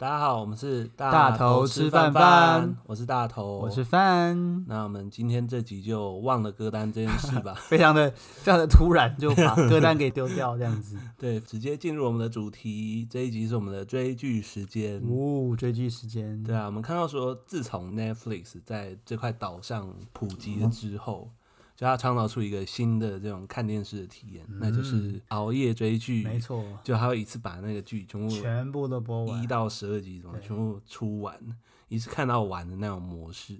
大家好，我们是大头吃饭饭，我是大头，我是饭。那我们今天这集就忘了歌单这件事吧，非常的非常的突然，就把歌单给丢掉这样子。对，直接进入我们的主题，这一集是我们的追剧时间。哦，追剧时间。对啊，我们看到说，自从 Netflix 在这块岛上普及了之后。嗯就他创造出一个新的这种看电视的体验，嗯、那就是熬夜追剧。没错，就他会一次把那个剧全部全部都播完，一到十二集什么全部出完，一次看到完的那种模式。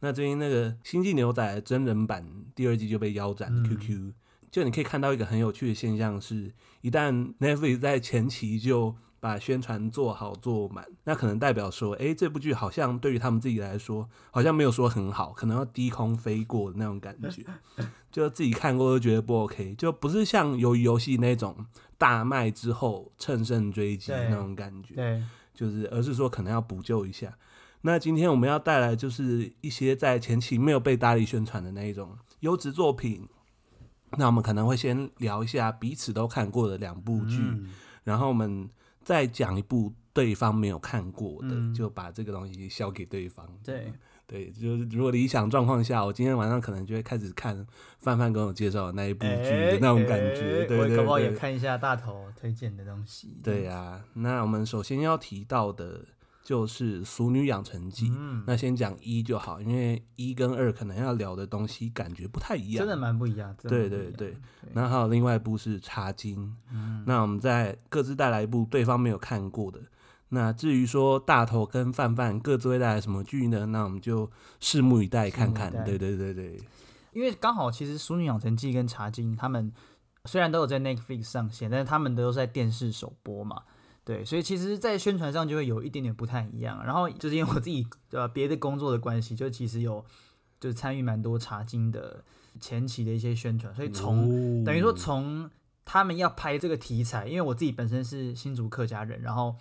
那最近那个《星际牛仔》真人版第二季就被腰斩，QQ、嗯。就你可以看到一个很有趣的现象是，一旦 Netflix 在前期就把宣传做好做满，那可能代表说，哎、欸，这部剧好像对于他们自己来说，好像没有说很好，可能要低空飞过的那种感觉，就自己看过都觉得不 OK，就不是像鱿鱼游戏那种大卖之后乘胜追击那种感觉，对，就是而是说可能要补救一下。那今天我们要带来就是一些在前期没有被大力宣传的那一种优质作品，那我们可能会先聊一下彼此都看过的两部剧，嗯、然后我们。再讲一部对方没有看过的，嗯、就把这个东西销给对方。对对，就是如果理想状况下，我今天晚上可能就会开始看范范跟我介绍的那一部剧的那种感觉。欸欸、对，对，对，我可不可以也看一下大头推荐的东西？对呀、啊，那我们首先要提到的。就是《俗女养成记》，嗯，那先讲一就好，因为一跟二可能要聊的东西感觉不太一样，真的蛮不一样。对对对，然后还有另外一部是《茶经》，嗯，那我们再各自带来一部对方没有看过的。那至于说大头跟范范各自会带来什么剧呢？那我们就拭目以待看看。对对对对，因为刚好其实《俗女养成记》跟《茶经》他们虽然都有在 Netflix 上线，但是他们都是在电视首播嘛。对，所以其实，在宣传上就会有一点点不太一样。然后就是因为我自己呃别的工作的关系，就其实有就是参与蛮多茶经的前期的一些宣传。所以从、哦、等于说从他们要拍这个题材，因为我自己本身是新竹客家人，然后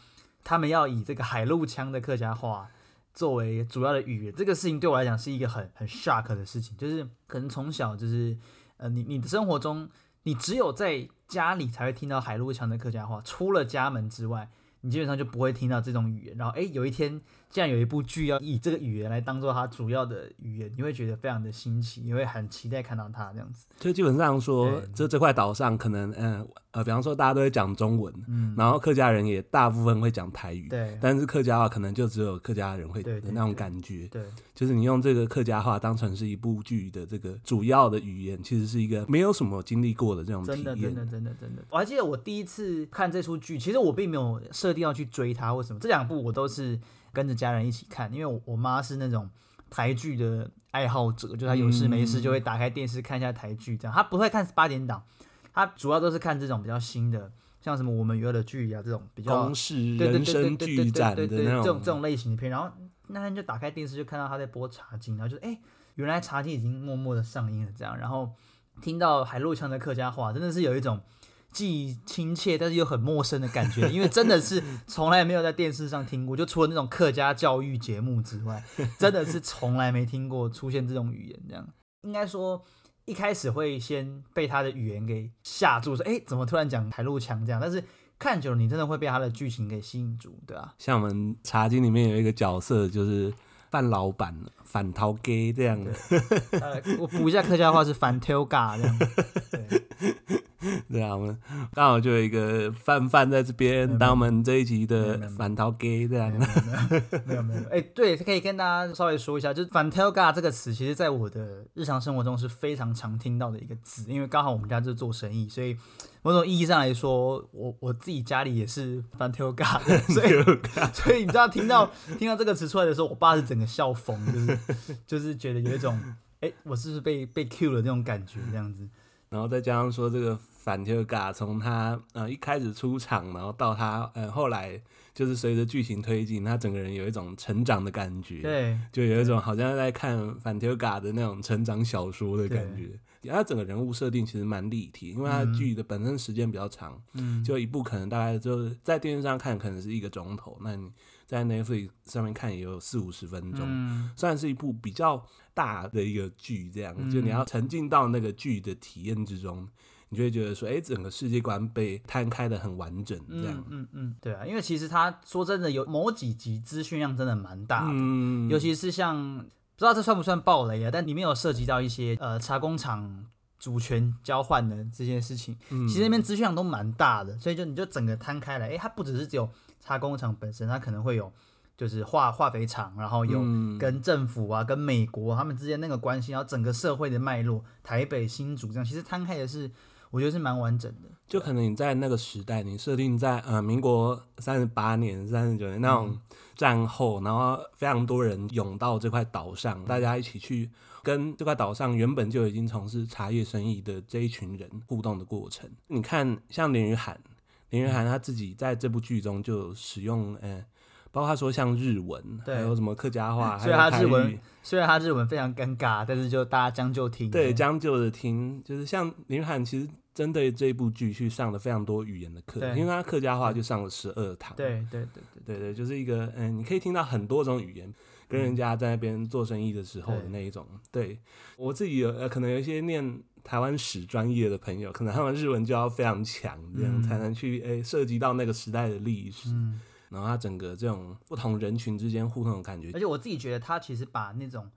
他们要以这个海陆腔的客家话作为主要的语言，这个事情对我来讲是一个很很 shock 的事情。就是可能从小就是呃你你的生活中。你只有在家里才会听到海陆强的客家话，除了家门之外，你基本上就不会听到这种语言。然后，哎，有一天。竟然有一部剧要以这个语言来当做它主要的语言，你会觉得非常的新奇，你会很期待看到它这样子。就基本上说，这这块岛上可能，嗯呃，比方说大家都会讲中文，嗯，然后客家人也大部分会讲台语，对，但是客家话可能就只有客家人会的那种感觉，对，就是你用这个客家话当成是一部剧的这个主要的语言，其实是一个没有什么经历过的这种体验。真的，真的，真的，真的。我还记得我第一次看这出剧，其实我并没有设定要去追他或什么，这两部我都是。跟着家人一起看，因为我我妈是那种台剧的爱好者，就她有事没事就会打开电视看一下台剧，这样她不会看八点档，她主要都是看这种比较新的，像什么我们娱乐的剧啊这种比较公式人生剧展的那种这种这种类型的片。然后那天就打开电视就看到她在播《茶经》，然后就哎、欸，原来《茶经》已经默默的上映了这样，然后听到海陆腔的客家话，真的是有一种。既亲切，但是又很陌生的感觉，因为真的是从来没有在电视上听过，就除了那种客家教育节目之外，真的是从来没听过出现这种语言。这样应该说，一开始会先被他的语言给吓住，说：“哎，怎么突然讲台路腔这样？”但是看久了，你真的会被他的剧情给吸引住，对啊，像我们茶经里面有一个角色，就是范老板反头家这样的。呃，我补一下客家话是反头家这样。对。对啊，我们刚好就有一个范范在这边当我们这一集的反逃 gay 这样。没有没有，哎，对，可以跟大家稍微说一下，就是反头 gay 这个词，其实在我的日常生活中是非常常听到的一个字，因为刚好我们家就是做生意，所以某种意义上来说，我我自己家里也是反头 gay，所以 所以你知道听到听到这个词出来的时候，我爸是整个笑疯，就是就是觉得有一种哎，我是不是被被 Q 了那种感觉这样子。然后再加上说这个反特嘎，从他呃一开始出场，然后到他呃后来就是随着剧情推进，他整个人有一种成长的感觉，对，就有一种好像在看反特嘎的那种成长小说的感觉。他整个人物设定其实蛮立体，因为他剧的本身时间比较长，嗯，就一部可能大概就在电视上看可能是一个钟头，那你在 Netflix 上面看也有四五十分钟，嗯，算是一部比较大的一个剧，这样，就你要沉浸到那个剧的体验之中，你就会觉得说，哎、欸，整个世界观被摊开的很完整，这样。嗯嗯，嗯，对啊，因为其实他说真的，有某几集资讯量真的蛮大的，嗯，尤其是像不知道这算不算暴雷啊，但里面有涉及到一些呃茶工厂主权交换的这件事情，嗯、其实那边资讯量都蛮大的，所以就你就整个摊开来，哎、欸，它不只是只有茶工厂本身，它可能会有。就是化化肥厂，然后有跟政府啊、嗯、跟美国他们之间那个关系，然后整个社会的脉络，台北新竹这样，其实摊开的是，我觉得是蛮完整的。就可能你在那个时代，你设定在呃民国三十八年、三十九年那种战后，嗯、然后非常多人涌到这块岛上，大家一起去跟这块岛上原本就已经从事茶叶生意的这一群人互动的过程。你看，像林雨涵，林雨涵他自己在这部剧中就使用呃。包括他说像日文，对还有什么客家话，虽然他日文虽然他日文非常尴尬，但是就大家将就听。对，将就着听，就是像连俞涵其实针对这部剧去上了非常多语言的课，因为他客家话就上了十二堂。对对对对对对，就是一个嗯，你可以听到很多种语言，跟人家在那边做生意的时候的那一种。对，对我自己有呃，可能有一些念台湾史专业的朋友，可能他们日文就要非常强，这样、嗯、才能去诶涉及到那个时代的历史。嗯然后他整个这种不同人群之间互动的感觉，而且我自己觉得他其实把那种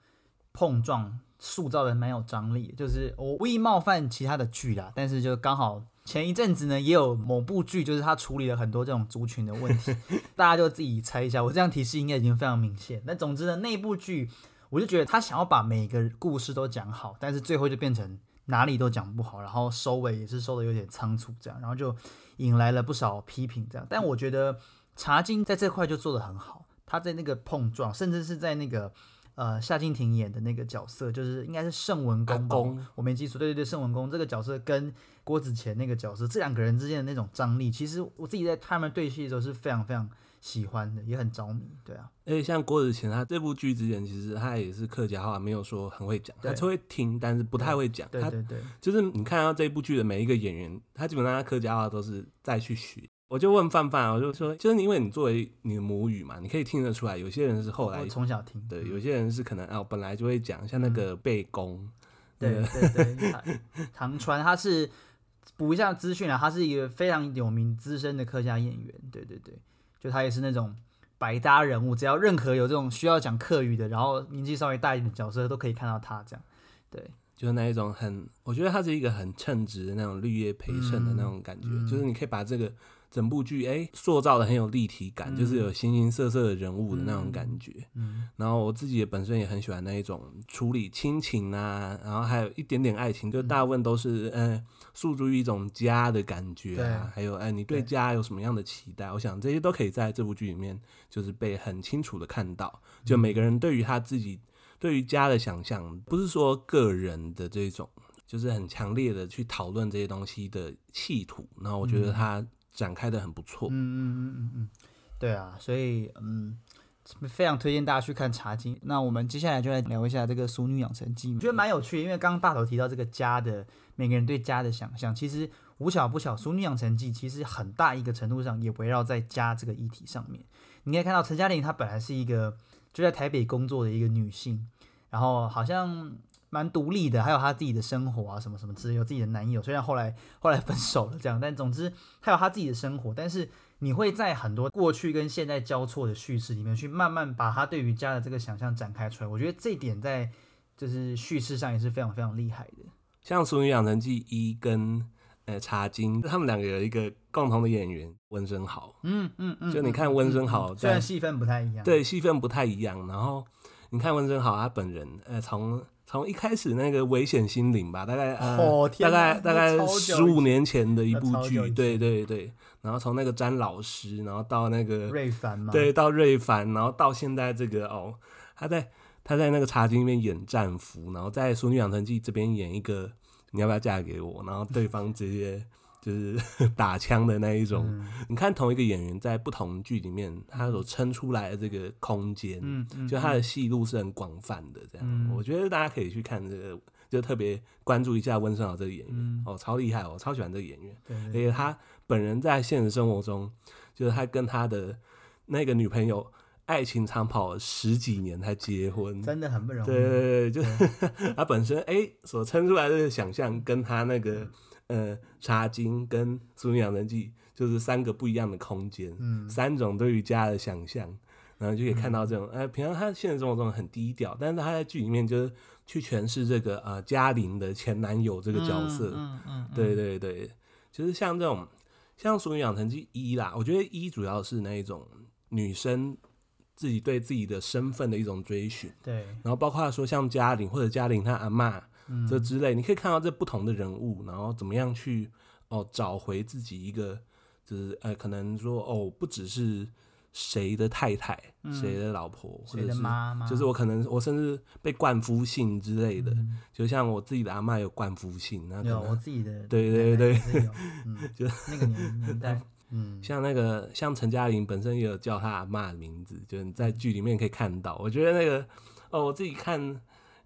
碰撞塑造的蛮有张力，就是我无意冒犯其他的剧啦，但是就刚好前一阵子呢也有某部剧，就是他处理了很多这种族群的问题，大家就自己猜一下，我这样提示应该已经非常明显。那总之呢，那部剧我就觉得他想要把每个故事都讲好，但是最后就变成哪里都讲不好，然后收尾也是收的有点仓促，这样，然后就引来了不少批评，这样。但我觉得。茶金在这块就做得很好，他在那个碰撞，甚至是在那个呃夏靖庭演的那个角色，就是应该是盛文公，公我没记错，对对对，盛文公这个角色跟郭子乾那个角色，这两个人之间的那种张力，其实我自己在他们对戏的时候是非常非常喜欢的，也很着迷，对啊。而且像郭子乾他这部剧之前，其实他也是客家话，没有说很会讲，对他只会听，但是不太会讲。对对对，就是你看到这部剧的每一个演员，他基本上他客家话都是再去学。我就问范范，我就说，就是因为你作为你的母语嘛，你可以听得出来，有些人是后来从小听，对，有些人是可能啊，本来就会讲，像那个背公，对对对，唐川他是补一下资讯啊，他是一个非常有名资深的客家演员，对对对，就他也是那种百搭人物，只要任何有这种需要讲客语的，然后年纪稍微大一点的角色，都可以看到他这样，对。就是那一种很，我觉得他是一个很称职的那种绿叶陪衬的那种感觉，嗯、就是你可以把这个整部剧哎塑造的很有立体感，嗯、就是有形形色色的人物的那种感觉。嗯，然后我自己也本身也很喜欢那一种处理亲情啊，然后还有一点点爱情，就大部分都是嗯诉诸于一种家的感觉啊，对还有哎你对家有什么样的期待？我想这些都可以在这部剧里面就是被很清楚的看到，就每个人对于他自己。对于家的想象，不是说个人的这种，就是很强烈的去讨论这些东西的企图。然后我觉得他展开的很不错。嗯嗯嗯嗯嗯，对啊，所以嗯，非常推荐大家去看《茶经》。那我们接下来就来聊一下这个《俗女养成记》，我觉得蛮有趣的，因为刚刚大头提到这个家的每个人对家的想象，其实无巧不巧，《俗女养成记》其实很大一个程度上也围绕在家这个议题上面。你可以看到陈嘉玲，她本来是一个就在台北工作的一个女性。然后好像蛮独立的，还有她自己的生活啊，什么什么之类，有自己的男友。虽然后来后来分手了，这样，但总之她有她自己的生活。但是你会在很多过去跟现在交错的叙事里面，去慢慢把她对于家的这个想象展开出来。我觉得这一点在就是叙事上也是非常非常厉害的。像《俗女养成记一》跟呃《茶经》，他们两个有一个共同的演员温昇豪。嗯嗯嗯，就你看温昇豪，虽然戏份不太一样，对，戏份不太一样，然后。你看温昇豪他本人，呃，从从一开始那个危险心灵吧，大概呃，哦、大概大概十五年前的一部剧，对对对，然后从那个詹老师，然后到那个瑞凡嘛，对，到瑞凡，然后到现在这个哦，他在他在那个茶经里面演战俘，然后在《淑女养成记》这边演一个你要不要嫁给我，然后对方直接。就是 打枪的那一种，嗯、你看同一个演员在不同剧里面，他所撑出来的这个空间，嗯嗯、就他的戏路是很广泛的。这样，嗯、我觉得大家可以去看这个，就特别关注一下温升豪这个演员，嗯、哦，超厉害哦，我超喜欢这个演员。而且他本人在现实生活中，就是他跟他的那个女朋友爱情长跑了十几年才结婚，真的很不容易。对对对，就是 他本身哎、欸、所撑出来的想象跟他那个。呃茶金跟《俗女养成记》就是三个不一样的空间，嗯，三种对于家的想象，然后就可以看到这种，哎、嗯。呃，平常他现实生活中很低调，但是他在剧里面就是去诠释这个呃嘉玲的前男友这个角色，嗯嗯，嗯，嗯，对对对，就是像这种像《俗女养成记》一啦，我觉得一主要是那一种女生。自己对自己的身份的一种追寻，对，然后包括说像嘉玲或者嘉玲她阿嬷这之类，嗯，你可以看到这不同的人物，然后怎么样去哦找回自己一个，就是呃可能说哦不只是谁的太太，谁、嗯、的老婆，或者是妈妈，就是我可能我甚至被冠夫姓之类的，嗯、就像我自己的阿嬷有冠夫姓，那可能有我自己的，对对对，嗯、就那个年年代。嗯，像那个像陈嘉玲本身也有叫她阿嬷的名字，就是你在剧里面可以看到。我觉得那个哦，我自己看《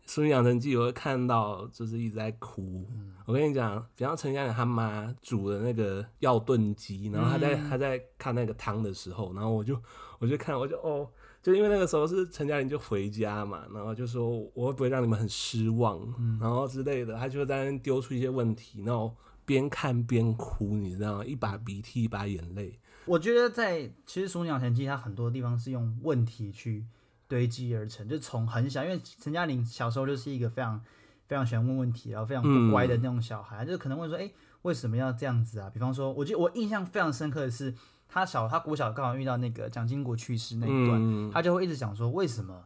俗女养成记》，我会看到就是一直在哭。嗯、我跟你讲，比方陈嘉玲他妈煮的那个药炖鸡，然后他在他、嗯、在看那个汤的时候，然后我就我就看我就哦，就因为那个时候是陈嘉玲就回家嘛，然后就说我会不会让你们很失望，嗯、然后之类的，他就在那丢出一些问题，然后。边看边哭，你知道吗？一把鼻涕一把眼泪。我觉得在其实《俗女养成记》它很多地方是用问题去堆积而成，就从很小，因为陈嘉玲小时候就是一个非常非常喜欢问问题，然后非常不乖的那种小孩，嗯、就可能问说：“哎、欸，为什么要这样子啊？”比方说，我记得我印象非常深刻的是，他小他国小刚好遇到那个蒋经国去世那一段，嗯、他就会一直讲说：“为什么？”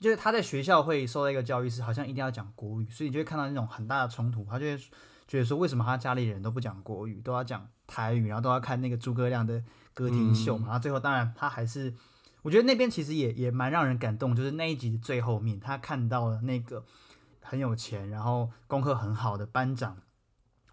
就是他在学校会受到一个教育是好像一定要讲国语，所以你就会看到那种很大的冲突，他就会。觉得说，为什么他家里人都不讲国语，都要讲台语，然后都要看那个诸葛亮的歌厅秀嘛？嗯、然后最后当然他还是，我觉得那边其实也也蛮让人感动，就是那一集的最后面，他看到了那个很有钱，然后功课很好的班长，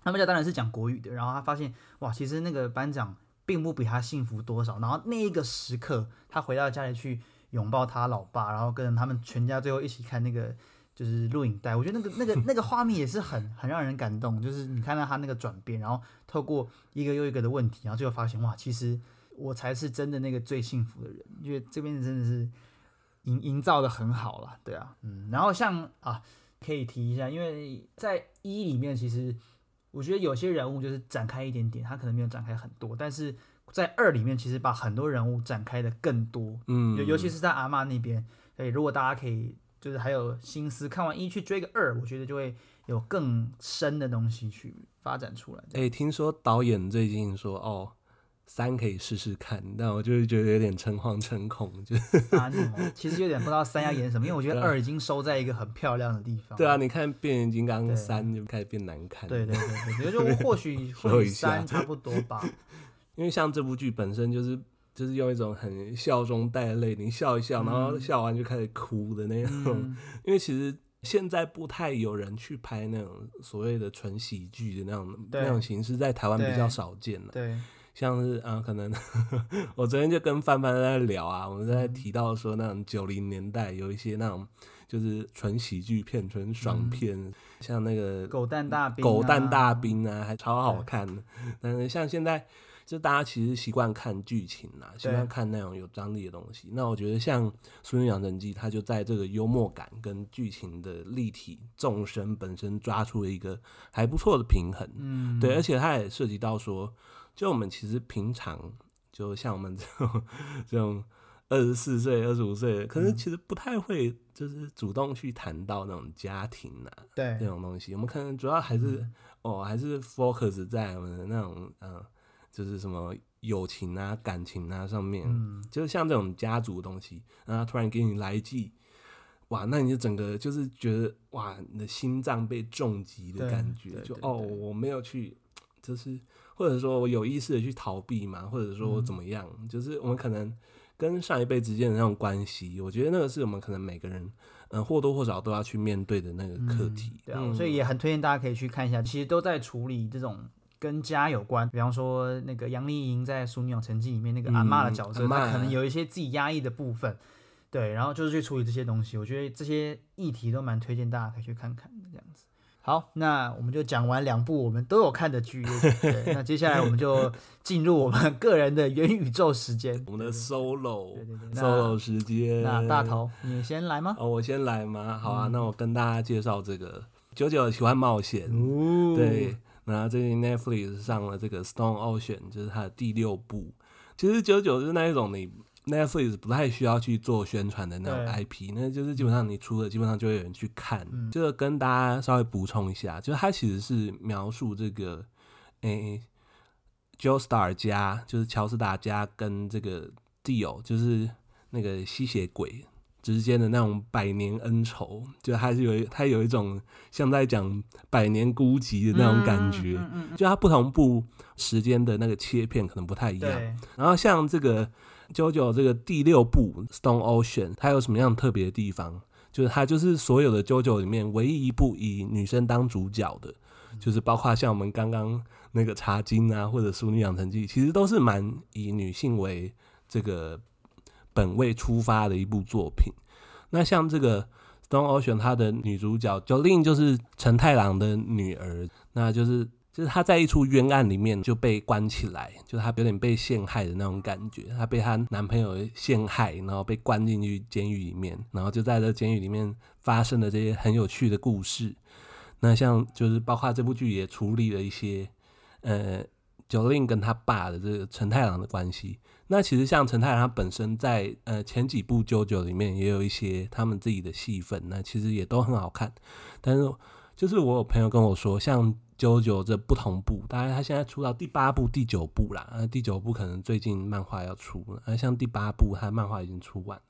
他们家当然是讲国语的，然后他发现哇，其实那个班长并不比他幸福多少。然后那一个时刻，他回到家里去拥抱他老爸，然后跟他们全家最后一起看那个。就是录影带，我觉得那个那个 那个画面也是很很让人感动。就是你看到他那个转变，然后透过一个又一个的问题，然后最后发现哇，其实我才是真的那个最幸福的人。因为这边真的是营营造的很好了，对啊，嗯。然后像啊，可以提一下，因为在一里面，其实我觉得有些人物就是展开一点点，他可能没有展开很多，但是在二里面其实把很多人物展开的更多，嗯，尤尤其是在阿妈那边，所以如果大家可以。就是还有心思看完一去追个二，我觉得就会有更深的东西去发展出来。哎、欸，听说导演最近说哦，三可以试试看，但我就是觉得有点诚惶诚恐，就 其实有点不知道三要演什么，因为我觉得二已经收在一个很漂亮的地方。对啊，你看变形金刚三就开始变难看。对对对对，我觉得或许 或许三差不多吧。因为像这部剧本身就是。就是用一种很笑中带泪，你笑一笑，然后笑完就开始哭的那种。嗯、因为其实现在不太有人去拍那种所谓的纯喜剧的那种那种形式，在台湾比较少见了。对，像是啊，可能 我昨天就跟范范在聊啊，我们在提到说那种九零年代有一些那种就是纯喜剧片、纯爽片，嗯、像那个狗蛋大兵、啊、狗蛋大兵啊，还超好看的。但是像现在。就大家其实习惯看剧情啦，习惯看那种有张力的东西。那我觉得像《俗女养成记》，它就在这个幽默感跟剧情的立体纵深本身抓出了一个还不错的平衡。嗯，对，而且它也涉及到说，就我们其实平常就像我们 这种这种二十四岁、二十五岁，可是其实不太会就是主动去谈到那种家庭啊，对。这种东西。我们可能主要还是、嗯、哦，还是 focus 在我们的那种嗯。就是什么友情啊、感情啊上面，嗯、就是像这种家族的东西，然后突然给你来一记，哇，那你就整个就是觉得哇，你的心脏被重击的感觉，就哦，我没有去，就是或者说我有意识的去逃避嘛，或者说我怎么样，嗯、就是我们可能跟上一辈之间的那种关系，我觉得那个是我们可能每个人嗯或多或少都要去面对的那个课题。嗯、对啊，嗯、所以也很推荐大家可以去看一下，其实都在处理这种。跟家有关，比方说那个杨丽莹在《俗女养成记》里面那个阿妈的角色，她、嗯、可能有一些自己压抑的部分，对，然后就是去处理这些东西。我觉得这些议题都蛮推荐大家可以去看看的这样子。好，那我们就讲完两部我们都有看的剧，对，那接下来我们就进入我们个人的元宇宙时间，我们的 solo，对对对，solo 时间。那大头，你先来吗？哦，我先来吗？好啊，嗯、那我跟大家介绍这个九九喜欢冒险，哦、对。然后最近 Netflix 上了这个 Stone Ocean，就是它的第六部。其实九九是那一种你 Netflix 不太需要去做宣传的那种 IP，那就是基本上你出了，基本上就会有人去看。嗯、就跟大家稍微补充一下，就是它其实是描述这个诶，Joestar 家，就是乔斯达家跟这个 Dio，就是那个吸血鬼。之间的那种百年恩仇，就还是有它有一种像在讲百年孤寂的那种感觉。嗯嗯嗯、就它不同步时间的那个切片可能不太一样。对然后像这个《JoJo》这个第六部《Stone Ocean》，它有什么样特别的地方？就是它就是所有的《JoJo》里面唯一一部以女生当主角的，就是包括像我们刚刚那个《茶金》啊，或者《淑女养成记》，其实都是蛮以女性为这个。本位出发的一部作品。那像这个《Stone Ocean》，它的女主角 Jolin 就是承太郎的女儿，那就是就是她在一出冤案里面就被关起来，就是她有点被陷害的那种感觉。她被她男朋友陷害，然后被关进去监狱里面，然后就在这监狱里面发生了这些很有趣的故事。那像就是包括这部剧也处理了一些呃九令跟他爸的这个承太郎的关系。那其实像承太郎他本身在呃前几部九九里面也有一些他们自己的戏份，那其实也都很好看。但是就是我有朋友跟我说，像 JoJo 这不同部，大概他现在出到第八部、第九部啦，那第九部可能最近漫画要出了，而像第八部他漫画已经出完了。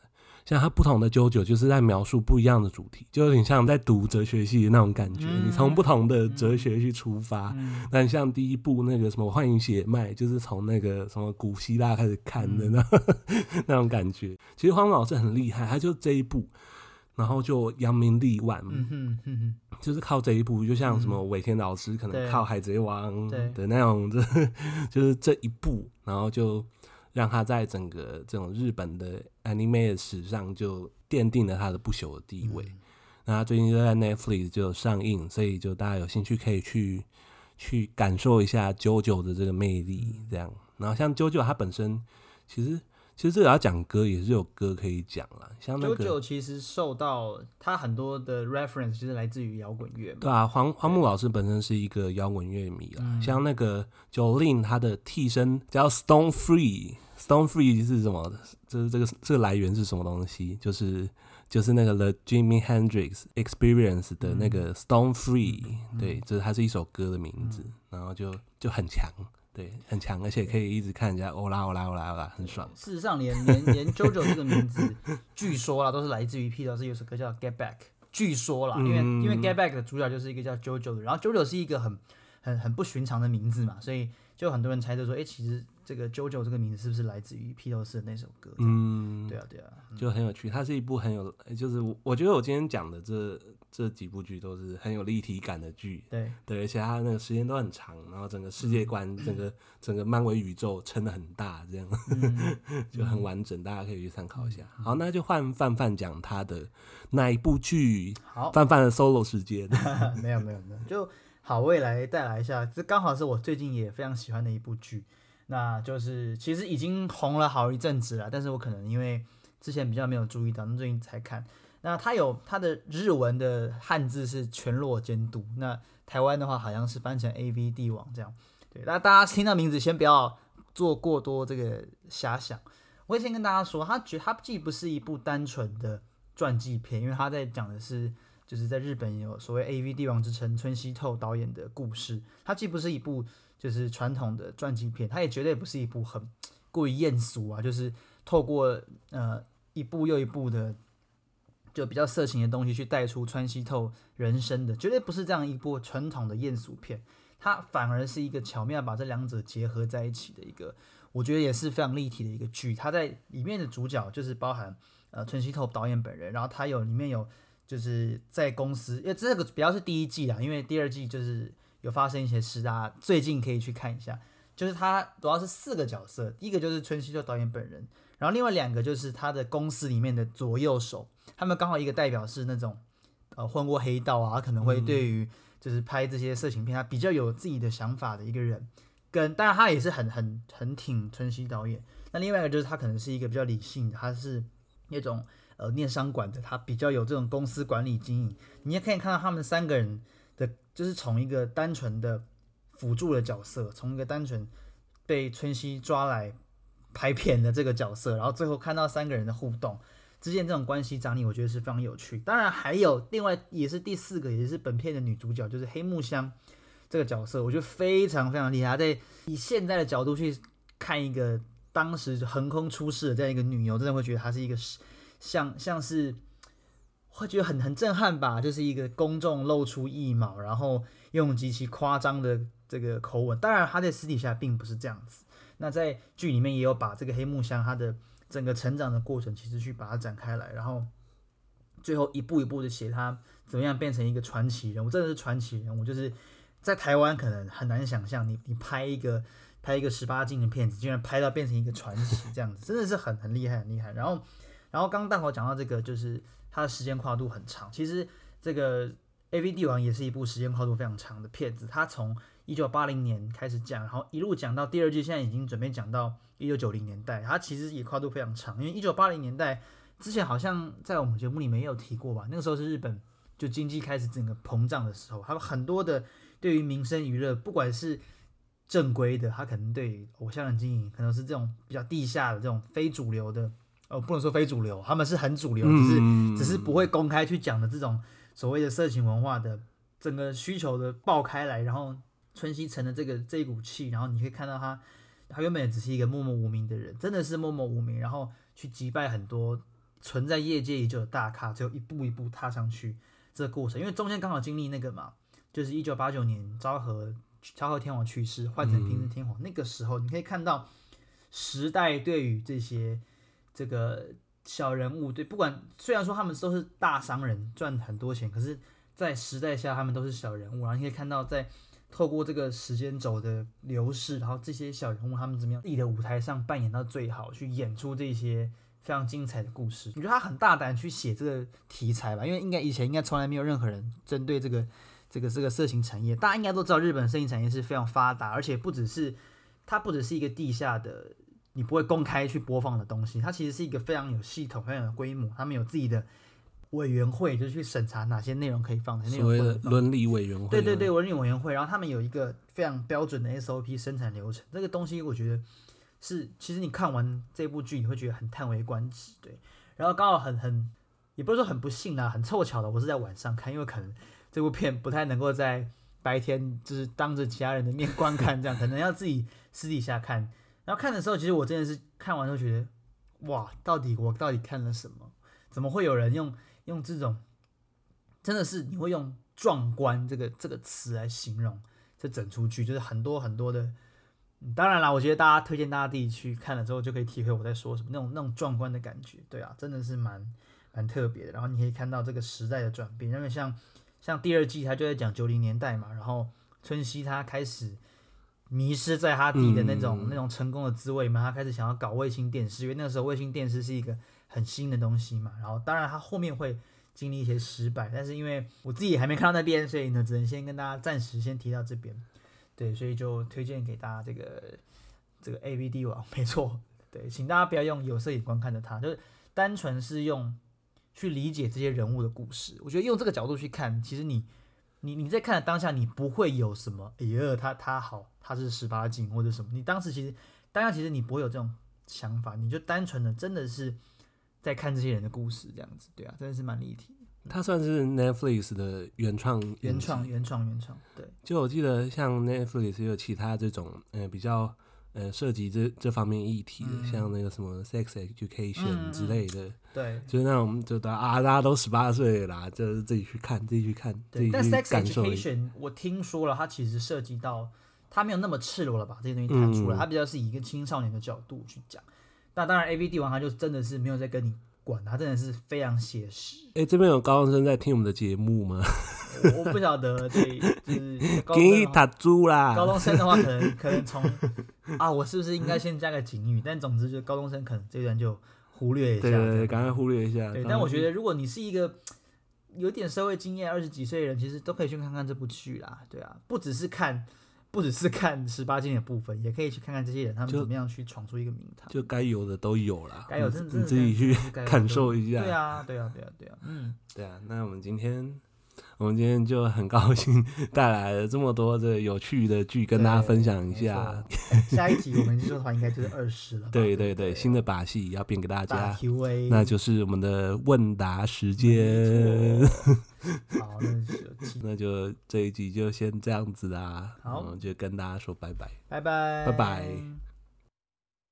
像他不同的 JoJo 就是在描述不一样的主题，就有点像在读哲学系的那种感觉。嗯、你从不同的哲学去出发，嗯、但像第一部那个什么《幻影血脉》，就是从那个什么古希腊开始看的那、嗯、那种感觉。其实荒木老师很厉害，他就这一部，然后就扬名立万，嗯哼嗯哼，就是靠这一部，就像什么尾田老师可能靠《海贼王》的那种，就 就是这一部，然后就。让他在整个这种日本的 anime 史上就奠定了他的不朽的地位。嗯、那他最近就在 Netflix 就上映，所以就大家有兴趣可以去去感受一下 JoJo 的这个魅力。这样，然后像 JoJo 他本身其实。其实这个要讲歌也是有歌可以讲啦，像那个 JoJo 其实受到他很多的 reference 就是来自于摇滚乐。对啊，黄黄木老师本身是一个摇滚乐迷啦，对像那个 Jolene 他的替身叫 Stone Free，Stone Free 是什么？就是这个这个来源是什么东西？就是就是那个 The Jimi Hendrix Experience 的那个 Stone Free，、嗯、对，这、就是它是一首歌的名字，嗯、然后就就很强。对，很强，而且可以一直看人家欧拉欧拉欧拉欧拉，很爽。事实上连，连连连 JoJo 这个名字，据说啦，都是来自于披头士有首歌叫《Get Back》。据说啦，因为、嗯、因为《Get Back》的主角就是一个叫 JoJo 的，然后 JoJo 是一个很很很不寻常的名字嘛，所以就很多人猜测说，哎，其实这个 JoJo 这个名字是不是来自于披头士的那首歌？嗯，对啊，对啊，就很有趣。它是一部很有，就是我觉得我今天讲的这。这几部剧都是很有立体感的剧，对对，而且它那个时间都很长，然后整个世界观、嗯、整个整个漫威宇宙撑得很大，这样、嗯、就很完整，大家可以去参考一下。嗯、好，那就换范范讲他的那一部剧。好，范范的 solo 时间。没有没有没有，就好，我也来带来一下，这刚好是我最近也非常喜欢的一部剧，那就是其实已经红了好一阵子了，但是我可能因为之前比较没有注意到，那最近才看。那它有它的日文的汉字是全裸监督，那台湾的话好像是翻成 AV 帝王这样。对，那大家听到名字先不要做过多这个遐想。我会先跟大家说，它觉它既不是一部单纯的传记片，因为它在讲的是就是在日本有所谓 AV 帝王之称村西透导演的故事。它既不是一部就是传统的传记片，它也绝对不是一部很过于艳俗啊，就是透过呃一部又一部的。就比较色情的东西去带出川西透人生的，绝对不是这样一部传统的艳俗片，它反而是一个巧妙把这两者结合在一起的一个，我觉得也是非常立体的一个剧。它在里面的主角就是包含呃川西透导演本人，然后他有里面有就是在公司，因为这个比较是第一季啊，因为第二季就是有发生一些事，大家最近可以去看一下。就是他主要是四个角色，第一个就是村西透导演本人，然后另外两个就是他的公司里面的左右手。他们刚好一个代表是那种，呃，混过黑道啊，可能会对于就是拍这些色情片，他比较有自己的想法的一个人，跟当然他也是很很很挺春熙导演。那另外一个就是他可能是一个比较理性的，他是那种呃念商管的，他比较有这种公司管理经营。你也可以看到他们三个人的，就是从一个单纯的辅助的角色，从一个单纯被春熙抓来拍片的这个角色，然后最后看到三个人的互动之间这种关系张力，我觉得是非常有趣。当然还有另外也是第四个，也是本片的女主角，就是黑木香这个角色，我觉得非常非常厉害。在以现在的角度去看一个当时横空出世的这样一个女优，真的会觉得她是一个像像是会觉得很很震撼吧，就是一个公众露出一毛，然后用极其夸张的这个口吻。当然她在私底下并不是这样子。那在剧里面也有把这个黑木香她的整个成长的过程，其实去把它展开来，然后最后一步一步的写她怎么样变成一个传奇人物，真的是传奇人物。就是在台湾可能很难想象，你 你拍一个拍一个十八禁的片子，竟然拍到变成一个传奇这样子，真的是很很厉害很厉害。然后然后刚刚大伙讲到这个，就是它的时间跨度很长。其实这个 AV 帝王也是一部时间跨度非常长的片子，它从一九八零年开始讲，然后一路讲到第二季，现在已经准备讲到一九九零年代。它其实也跨度非常长，因为一九八零年代之前好像在我们节目里面也有提过吧。那个时候是日本就经济开始整个膨胀的时候，他们很多的对于民生娱乐，不管是正规的，他可能对偶像的经营，可能是这种比较地下的这种非主流的，哦，不能说非主流，他们是很主流，只是只是不会公开去讲的这种所谓的色情文化的整个需求的爆开来，然后。春熙城的这个这一股气，然后你可以看到他，他原本也只是一个默默无名的人，真的是默默无名，然后去击败很多存在业界已久的大咖，最后一步一步踏上去这个过程。因为中间刚好经历那个嘛，就是一九八九年昭和昭和天皇去世，换成平成天皇，嗯、那个时候，你可以看到时代对于这些这个小人物，对，不管虽然说他们都是大商人赚很多钱，可是，在时代下他们都是小人物，然后你可以看到在。透过这个时间轴的流逝，然后这些小人物他们怎么样自己的舞台上扮演到最好，去演出这些非常精彩的故事。我觉得他很大胆去写这个题材吧，因为应该以前应该从来没有任何人针对这个这个这个色情产业。大家应该都知道，日本色情产业是非常发达，而且不只是它不只是一个地下的你不会公开去播放的东西，它其实是一个非常有系统、非常有规模，他们有自己的。委员会就是去审查哪些内容可以放，哪些内容不能放。所谓的伦理委员会。对对对，伦理委员会。然后他们有一个非常标准的 SOP 生产流程，这个东西我觉得是，其实你看完这部剧，你会觉得很叹为观止。对，然后刚好很很，也不是说很不幸啦，很凑巧的，我是在晚上看，因为可能这部片不太能够在白天就是当着其他人的面观看，这样可能要自己私底下看。然后看的时候，其实我真的是看完都觉得，哇，到底我到底看了什么？怎么会有人用？用这种真的是你会用壮观这个这个词来形容这整出剧，就是很多很多的。当然啦，我觉得大家推荐大家自己去看了之后，就可以体会我在说什么，那种那种壮观的感觉。对啊，真的是蛮蛮特别的。然后你可以看到这个时代的转变，因为像像第二季他就在讲九零年代嘛，然后春熙他开始迷失在他自己的那种、嗯、那种成功的滋味嘛，他开始想要搞卫星电视，因为那个时候卫星电视是一个。很新的东西嘛，然后当然他后面会经历一些失败，但是因为我自己还没看到那边，所以呢，只能先跟大家暂时先提到这边，对，所以就推荐给大家这个这个 AV 帝王，没错，对，请大家不要用有色眼光看着他，就是单纯是用去理解这些人物的故事。我觉得用这个角度去看，其实你你你在看的当下，你不会有什么哎呀，他他好，他是十八禁或者什么，你当时其实当下其实你不会有这种想法，你就单纯的真的是。在看这些人的故事，这样子，对啊，真的是蛮立体。它算是 Netflix 的原创，原创，原创，原创。对，就我记得，像 Netflix 也有其他这种，呃，比较呃涉及这这方面议题的，嗯、像那个什么 Sex Education 之类的。嗯、对，就是那种，就大啊，大家都十八岁啦，就是自己去看，自己去看，对自己去感受。但 Sex Education 我听说了，它其实涉及到，它没有那么赤裸了，把这些东西谈出来，它、嗯、比较是以一个青少年的角度去讲。那当然，A V 帝王他就真的是没有在跟你管，他真的是非常写实。哎、欸，这边有高中生在听我们的节目吗？我，我不晓得，对，就是 高中生。塔猪啦！高中生的话，可能可能从啊，我是不是应该先加个警语？但总之，就高中生可能这段就忽略一下，对，对，对，赶快忽略一下。对，但我觉得，如果你是一个有点社会经验、二十几岁的人，其实都可以去看看这部剧啦。对啊，不只是看。不只是看十八禁的部分，也可以去看看这些人他们怎么样去闯出一个名堂。就该有的都有了，该有你自己去感受一下。对啊，对啊，对啊，对啊，嗯，对啊。那我们今天我们今天就很高兴 带来了这么多的有趣的剧跟大家分享一下。下一集我们说的话应该就是二十了。对对对，新的把戏要变给大家，那就是我们的问答时间。好，那就那就这一集就先这样子啦。好，就跟大家说拜拜，拜拜，拜拜。